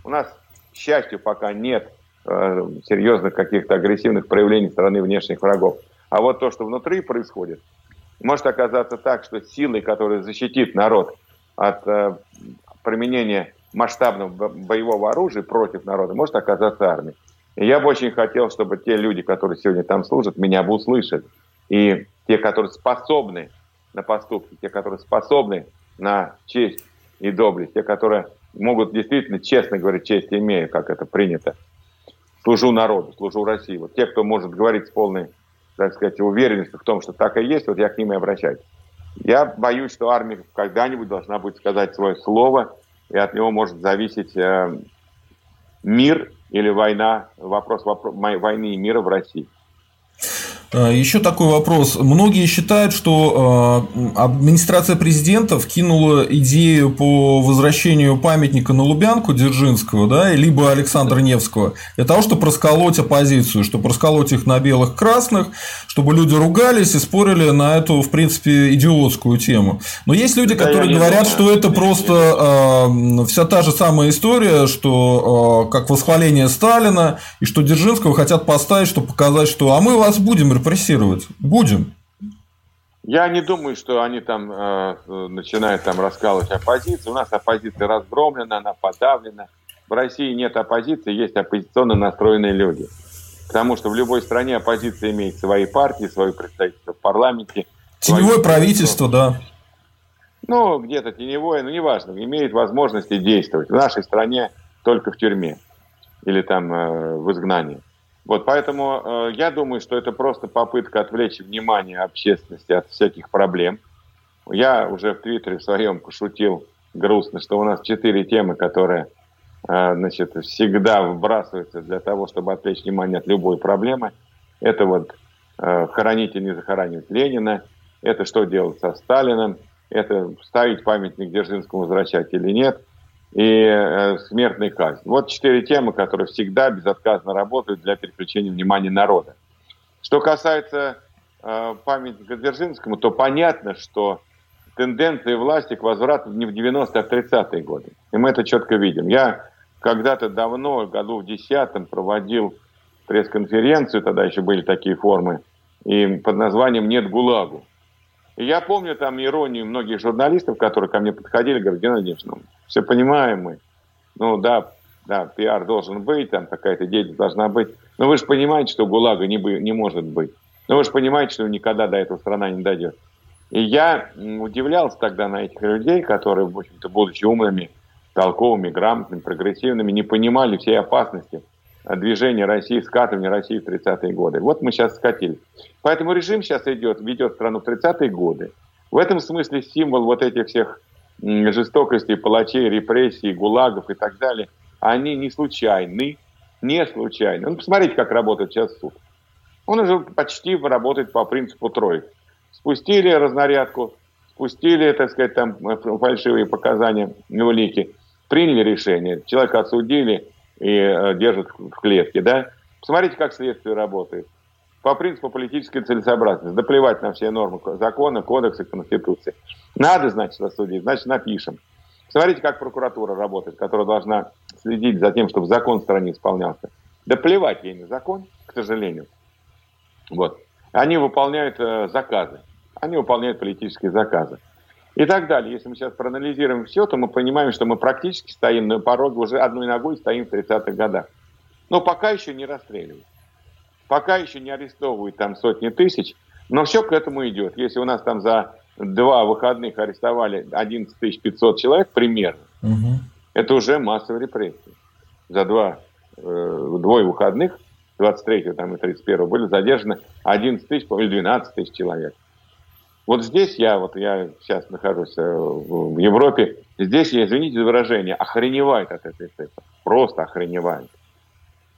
У нас, к счастью, пока нет э, серьезных каких-то агрессивных проявлений стороны внешних врагов. А вот то, что внутри происходит, может оказаться так, что силой, которая защитит народ от э, применения масштабного боевого оружия против народа может оказаться армия. И я бы очень хотел, чтобы те люди, которые сегодня там служат, меня бы услышали. И те, которые способны на поступки, те, которые способны на честь и доблесть, те, которые могут действительно честно говорить, честь имею, как это принято. Служу народу, служу России. Вот те, кто может говорить с полной, так сказать, уверенностью в том, что так и есть, вот я к ним и обращаюсь. Я боюсь, что армия когда-нибудь должна будет сказать свое слово, и от него может зависеть э, мир или война, вопрос, вопрос войны и мира в России. Э, Еще такой вопрос. Многие считают, что э, администрация президента вкинула идею по возвращению памятника на Лубянку Дзержинского, да, либо Александра Невского, для того, чтобы расколоть оппозицию, чтобы расколоть их на белых-красных, чтобы люди ругались и спорили на эту, в принципе, идиотскую тему. Но есть люди, да, которые говорят, думаю. что это просто э, вся та же самая история, что э, как восхваление Сталина, и что Дзержинского хотят поставить, чтобы показать, что а мы вас будем репрессировать? Будем. Я не думаю, что они там э, начинают там раскалывать оппозицию. У нас оппозиция разгромлена, она подавлена. В России нет оппозиции, есть оппозиционно настроенные люди. Потому что в любой стране оппозиция имеет свои партии, свое представительство в парламенте. Теневое правительство, да. Ну, где-то теневое, ну, неважно, имеет возможности действовать. В нашей стране только в тюрьме или там э, в изгнании. Вот поэтому э, я думаю, что это просто попытка отвлечь внимание общественности от всяких проблем. Я уже в Твиттере в своем пошутил грустно, что у нас четыре темы, которые э, значит, всегда вбрасываются для того, чтобы отвлечь внимание от любой проблемы. Это вот э, хоронить или не захоранивать Ленина, это что делать со Сталиным, это ставить памятник Дзержинскому возвращать или нет, и э, смертный казнь. Вот четыре темы, которые всегда безотказно работают для переключения внимания народа. Что касается э, памятника Дзержинскому, то понятно, что тенденции власти к возврату не в 90-е, а в 30-е годы. И мы это четко видим. Я когда-то давно, году в 10 проводил пресс-конференцию, тогда еще были такие формы, и под названием «Нет ГУЛАГу». Я помню там иронию многих журналистов, которые ко мне подходили, говорят, Геннадий ну, все понимаем мы. Ну да, да, пиар должен быть, там какая-то деятельность должна быть. Но вы же понимаете, что ГУЛАГа не, не может быть. Но вы же понимаете, что никогда до этого страна не дойдет. И я удивлялся тогда на этих людей, которые, в общем-то, будучи умными, толковыми, грамотными, прогрессивными, не понимали всей опасности движения России, скатывания России в 30-е годы. Вот мы сейчас скатились. Поэтому режим сейчас идет, ведет страну в 30-е годы. В этом смысле символ вот этих всех жестокостей, палачей, репрессий, гулагов и так далее, они не случайны, не случайны. Ну, посмотрите, как работает сейчас суд. Он уже почти работает по принципу троек. Спустили разнарядку, спустили, так сказать, там фальшивые показания, улики, приняли решение, человека осудили и э, держат в клетке, да. Посмотрите, как следствие работает по принципу политической целесообразности. Да плевать на все нормы закона, кодекса, конституции. Надо, значит, рассудить, значит, напишем. Смотрите, как прокуратура работает, которая должна следить за тем, чтобы закон в стране исполнялся. Да плевать ей на закон, к сожалению. Вот. Они выполняют э, заказы. Они выполняют политические заказы. И так далее. Если мы сейчас проанализируем все, то мы понимаем, что мы практически стоим на пороге, уже одной ногой стоим в 30-х годах. Но пока еще не расстреливают. Пока еще не арестовывают там сотни тысяч, но все к этому идет. Если у нас там за два выходных арестовали 11 500 человек примерно, угу. это уже массовые репрессии. За два, э, двое выходных, 23 там, и 31 были задержаны 11 тысяч или 12 тысяч человек. Вот здесь я, вот я сейчас нахожусь э, в Европе, здесь я, извините за выражение, охреневает от этой цифры. Просто охреневает.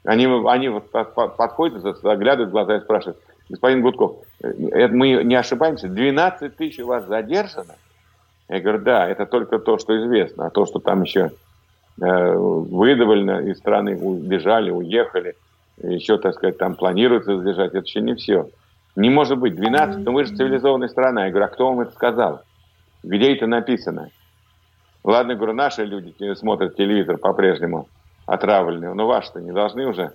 Они, они вот подходят, заглядывают глаза и спрашивают, господин Гудков, э, мы не ошибаемся, 12 тысяч у вас задержано? Я говорю, да, это только то, что известно, а то, что там еще э, выдавлено из страны, убежали, уехали, еще, так сказать, там планируется задержать, это еще не все. Не может быть 12, но вы же цивилизованная страна. Я говорю, а кто вам это сказал? Где это написано? Ладно, говорю, наши люди смотрят телевизор по-прежнему отравленные, но ваши-то не должны уже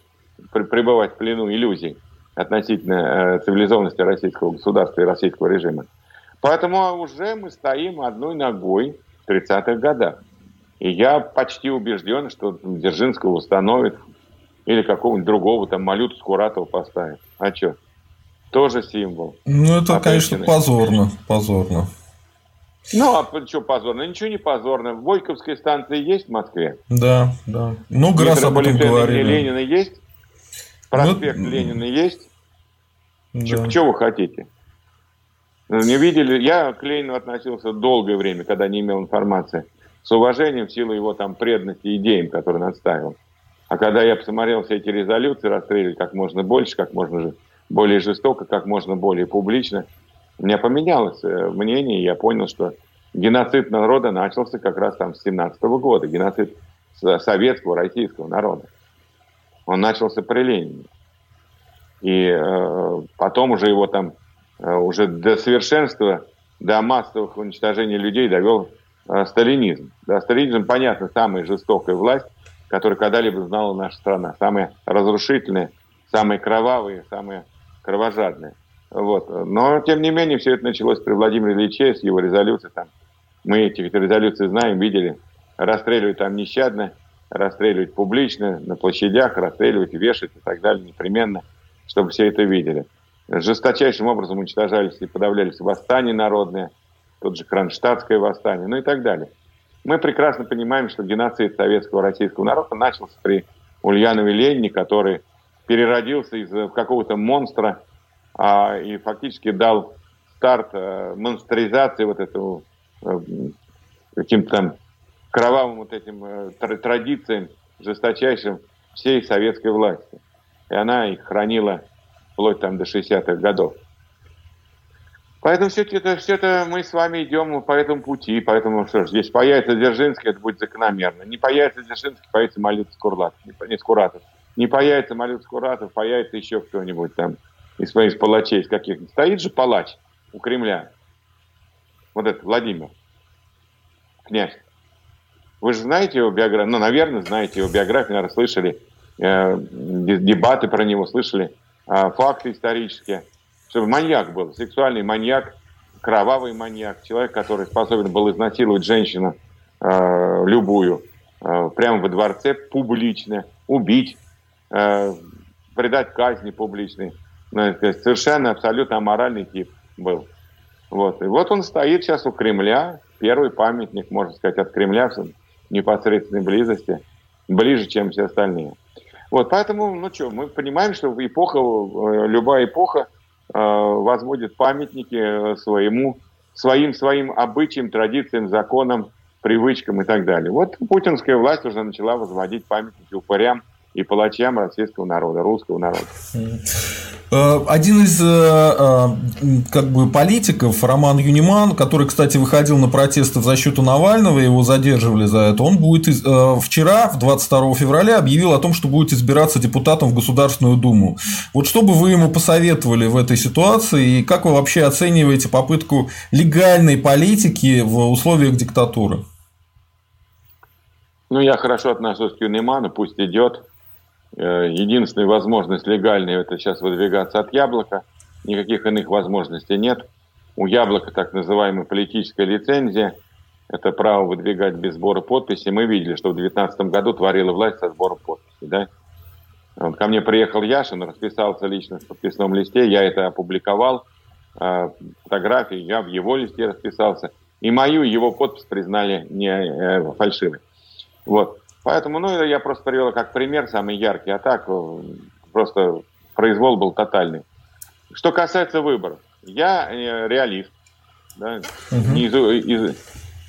пребывать в плену иллюзий относительно э, цивилизованности российского государства и российского режима. Поэтому уже мы стоим одной ногой в 30-х годах. И я почти убежден, что Дзержинского установит или какого-нибудь другого там Малюту Скуратова поставит. А что? Тоже символ. Ну, это, конечно, позорно. Позорно. Ну, а что позорно? Ничего не позорно. В Бойковской станции есть в Москве? Да, да. Много раз об этом говорили. Ленина есть? Проспект ну, Ленина есть? Да. Что вы хотите? Не видели? Я к Ленину относился долгое время, когда не имел информации. С уважением в силу его там преданности идеям, которые он отставил. А когда я посмотрел все эти резолюции, расстреливать как можно больше, как можно более жестоко, как можно более публично – у меня поменялось э, мнение, я понял, что геноцид народа начался как раз там с 17 -го года, геноцид советского, российского народа. Он начался при Ленине. И э, потом уже его там э, уже до совершенства, до массовых уничтожений людей довел э, сталинизм. Да, сталинизм, понятно, самая жестокая власть, которую когда-либо знала наша страна. Самая разрушительная, самая кровавая, самая кровожадная. Вот. Но, тем не менее, все это началось при Владимире Ильиче с его резолюцией. Там. Мы эти резолюции знаем, видели. Расстреливать там нещадно, расстреливать публично, на площадях, расстреливать, вешать и так далее непременно, чтобы все это видели. Жесточайшим образом уничтожались и подавлялись восстания народные, тот же Кронштадтское восстание, ну и так далее. Мы прекрасно понимаем, что геноцид советского российского народа начался при Ульянове Ленине, который переродился из какого-то монстра, а, и фактически дал старт а, монстризации вот этого а, каким-то там кровавым вот этим а, традициям жесточайшим всей советской власти. И она их хранила вплоть там до 60-х годов. Поэтому все это, все это мы с вами идем по этому пути, поэтому что ж, здесь появится Дзержинский, это будет закономерно. Не появится Дзержинский, появится Малюта Скуратов. Не, не Скуратов. Не появится Малюта Скуратов, появится еще кто-нибудь там из, из палачей, из каких-нибудь. Стоит же палач у Кремля. Вот этот Владимир, князь. Вы же знаете его биографию, ну, наверное, знаете его биографию, наверное, слышали э, дебаты про него, слышали э, факты исторические чтобы маньяк был, сексуальный маньяк, кровавый маньяк, человек, который способен был изнасиловать женщину э, любую э, прямо во дворце публично, убить, э, предать казни публичной. Ну, совершенно абсолютно аморальный тип был. Вот. И вот он стоит сейчас у Кремля, первый памятник, можно сказать, от Кремля в непосредственной близости, ближе, чем все остальные. Вот, поэтому, ну что, мы понимаем, что эпоха, э, любая эпоха – Э, возводит памятники своему, своим, своим обычаям, традициям, законам, привычкам и так далее. Вот путинская власть уже начала возводить памятники упырям и палачам российского народа, русского народа. Э, один из э, э, как бы политиков, Роман Юниман, который, кстати, выходил на протесты в защиту Навального, его задерживали за это, он будет вчера, 22 февраля, объявил о том, что будет избираться депутатом в Государственную Думу. Вот что бы вы ему посоветовали в этой ситуации и как вы вообще оцениваете попытку легальной политики в условиях диктатуры? Ну, я хорошо отношусь к Юниману, пусть идет. Э, единственная возможность легальная – это сейчас выдвигаться от яблока. Никаких иных возможностей нет. У яблока так называемая политическая лицензия. Это право выдвигать без сбора подписей. Мы видели, что в 2019 году творила власть со сбором подписей. Да? Ко мне приехал Яшин, расписался лично в подписном листе. Я это опубликовал. Э, фотографии, я в его листе расписался. И мою его подпись признали не э, фальшивой. Вот. Поэтому, ну, я просто привел как пример самый яркий, а так э, просто произвол был тотальный. Что касается выборов, я э, реалист, да, угу. не изу, из,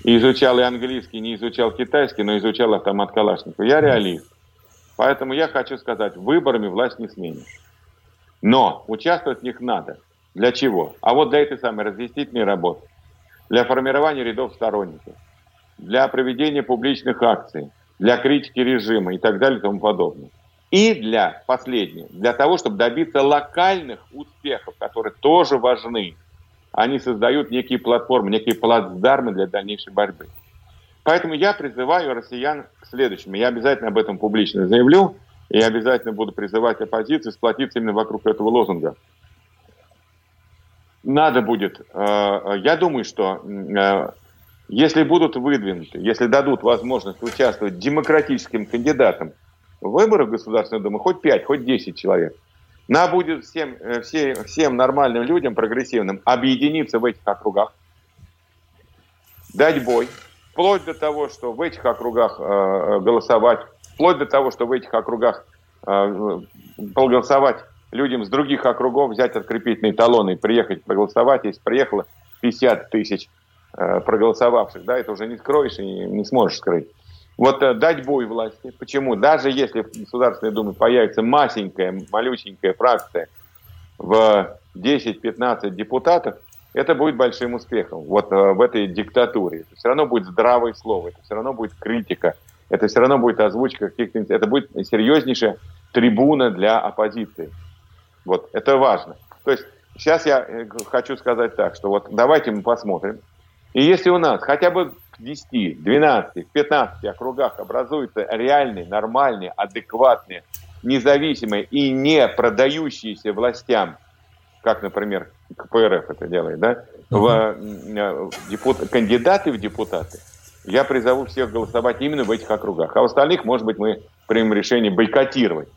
изучал и английский, не изучал китайский, но изучал автомат Калашникова. Я реалист. Поэтому я хочу сказать, выборами власть не сменишь. Но участвовать в них надо. Для чего? А вот для этой самой разъяснительной работы. Для формирования рядов сторонников. Для проведения публичных акций для критики режима и так далее и тому подобное. И для, последнего, для того, чтобы добиться локальных успехов, которые тоже важны. Они создают некие платформы, некие плацдармы для дальнейшей борьбы. Поэтому я призываю россиян к следующему. Я обязательно об этом публично заявлю, и обязательно буду призывать оппозицию сплотиться именно вокруг этого лозунга. Надо будет, э, я думаю, что э, если будут выдвинуты, если дадут возможность участвовать демократическим кандидатам в выборах Государственной Думы, хоть 5, хоть 10 человек, надо будет всем, э, всем, всем нормальным людям, прогрессивным, объединиться в этих округах, дать бой, вплоть до того, что в этих округах э, голосовать, вплоть до того, что в этих округах э, проголосовать людям с других округов, взять открепительные талоны и приехать проголосовать. Если приехало 50 тысяч Э, проголосовавших, да, это уже не скроешь и не сможешь скрыть. Вот э, дать бой власти. Почему? Даже если в Государственной Думе появится масенькая, малюсенькая фракция в 10-15 депутатов, это будет большим успехом вот э, в этой диктатуре. Это все равно будет здравое слово, это все равно будет критика, это все равно будет озвучка каких-то... Это будет серьезнейшая трибуна для оппозиции. Вот, это важно. То есть сейчас я хочу сказать так, что вот давайте мы посмотрим, и если у нас хотя бы в 10, 12, 15 округах образуются реальные, нормальные, адекватные, независимые и не продающиеся властям, как, например, КПРФ это делает, да, в, э, депутат, кандидаты в депутаты, я призову всех голосовать именно в этих округах. А в остальных, может быть, мы примем решение бойкотировать.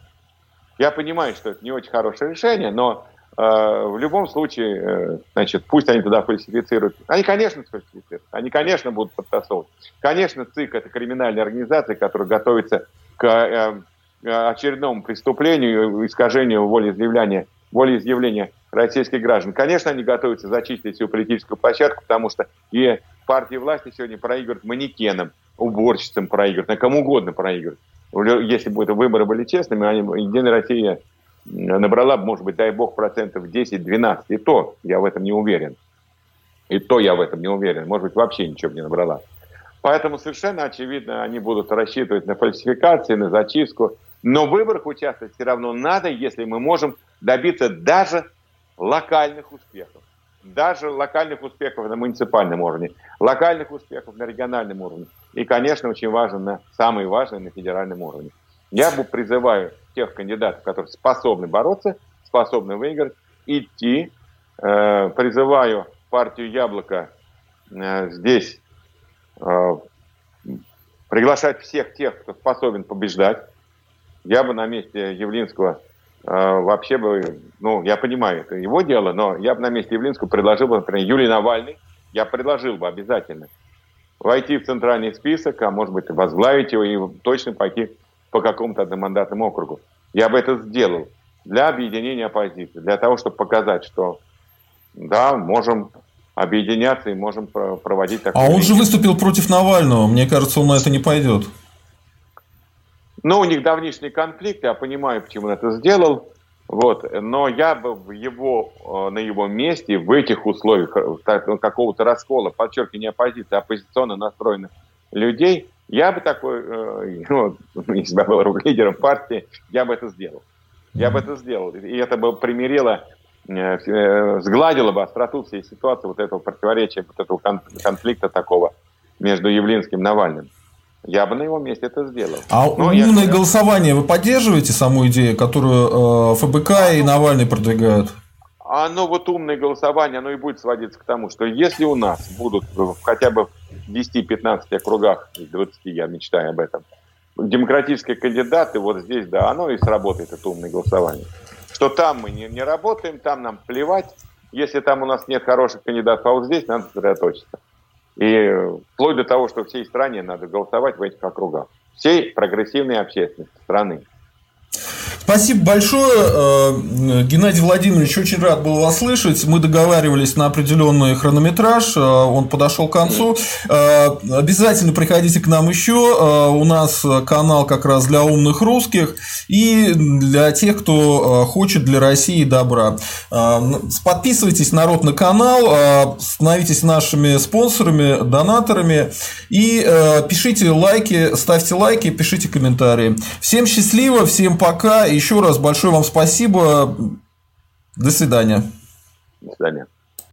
Я понимаю, что это не очень хорошее решение, но Э, в любом случае, э, значит, пусть они туда фальсифицируют. Они, конечно, фальсифицируют. Они, конечно, будут подтасовывать. Конечно, ЦИК – это криминальная организация, которая готовится к э, очередному преступлению, искажению волеизъявления, волеизъявления российских граждан. Конечно, они готовятся зачистить всю политическую площадку, потому что и партии власти сегодня проигрывают манекенам, уборщицам проигрывают, на кому угодно проигрывают. Если бы это выборы были честными, они, Единая Россия набрала, может быть, дай бог, процентов 10-12. И то я в этом не уверен. И то я в этом не уверен. Может быть, вообще ничего не набрала. Поэтому совершенно очевидно, они будут рассчитывать на фальсификации, на зачистку. Но в выборах участвовать все равно надо, если мы можем добиться даже локальных успехов. Даже локальных успехов на муниципальном уровне, локальных успехов на региональном уровне. И, конечно, очень важно, на, самое важное, на федеральном уровне. Я бы призываю тех кандидатов, которые способны бороться, способны выиграть, идти. Э, призываю партию «Яблоко» э, здесь э, приглашать всех тех, кто способен побеждать. Я бы на месте Явлинского вообще бы, ну, я понимаю, это его дело, но я бы на месте Явлинского предложил бы, например, Юлий Навальный, я предложил бы обязательно войти в центральный список, а может быть возглавить его и точно пойти по какому-то одномандатному округу. Я бы это сделал для объединения оппозиции, для того, чтобы показать, что да, можем объединяться и можем проводить такое. А он же выступил против Навального. Мне кажется, он на это не пойдет. Ну, у них давнишний конфликт, я понимаю, почему он это сделал. Вот. Но я бы в его, э, на его месте, в этих условиях ну, какого-то раскола, подчеркиваю, не оппозиции, а оппозиционно настроенных людей, я бы такой, э, ну, если бы я был лидером партии, я бы это сделал. Я бы это сделал. И это бы примирило, э, э, сгладило бы остроту всей ситуации, вот этого противоречия, вот этого конфликта такого между Явлинским и Навальным. Я бы на его месте это сделал. А Но умное я... голосование вы поддерживаете саму идею, которую ФБК и Навальный продвигают? Оно вот умное голосование, оно и будет сводиться к тому, что если у нас будут хотя бы 10-15 округах, 20 я мечтаю об этом, демократические кандидаты, вот здесь, да, оно и сработает, это умное голосование. Что там мы не, не работаем, там нам плевать, если там у нас нет хороших кандидатов, а вот здесь надо сосредоточиться. И вплоть до того, что всей стране надо голосовать в этих округах. Всей прогрессивной общественности страны. Спасибо большое, э, Геннадий Владимирович. Очень рад был вас слышать. Мы договаривались на определенный хронометраж. Э, он подошел к концу. Э, обязательно приходите к нам еще. У нас канал как раз для умных русских и для тех, кто хочет для России добра. Подписывайтесь, народ, на канал, становитесь нашими спонсорами, донаторами и пишите лайки, ставьте лайки, пишите комментарии. Всем счастливо, всем пока еще раз большое вам спасибо. До свидания. До свидания.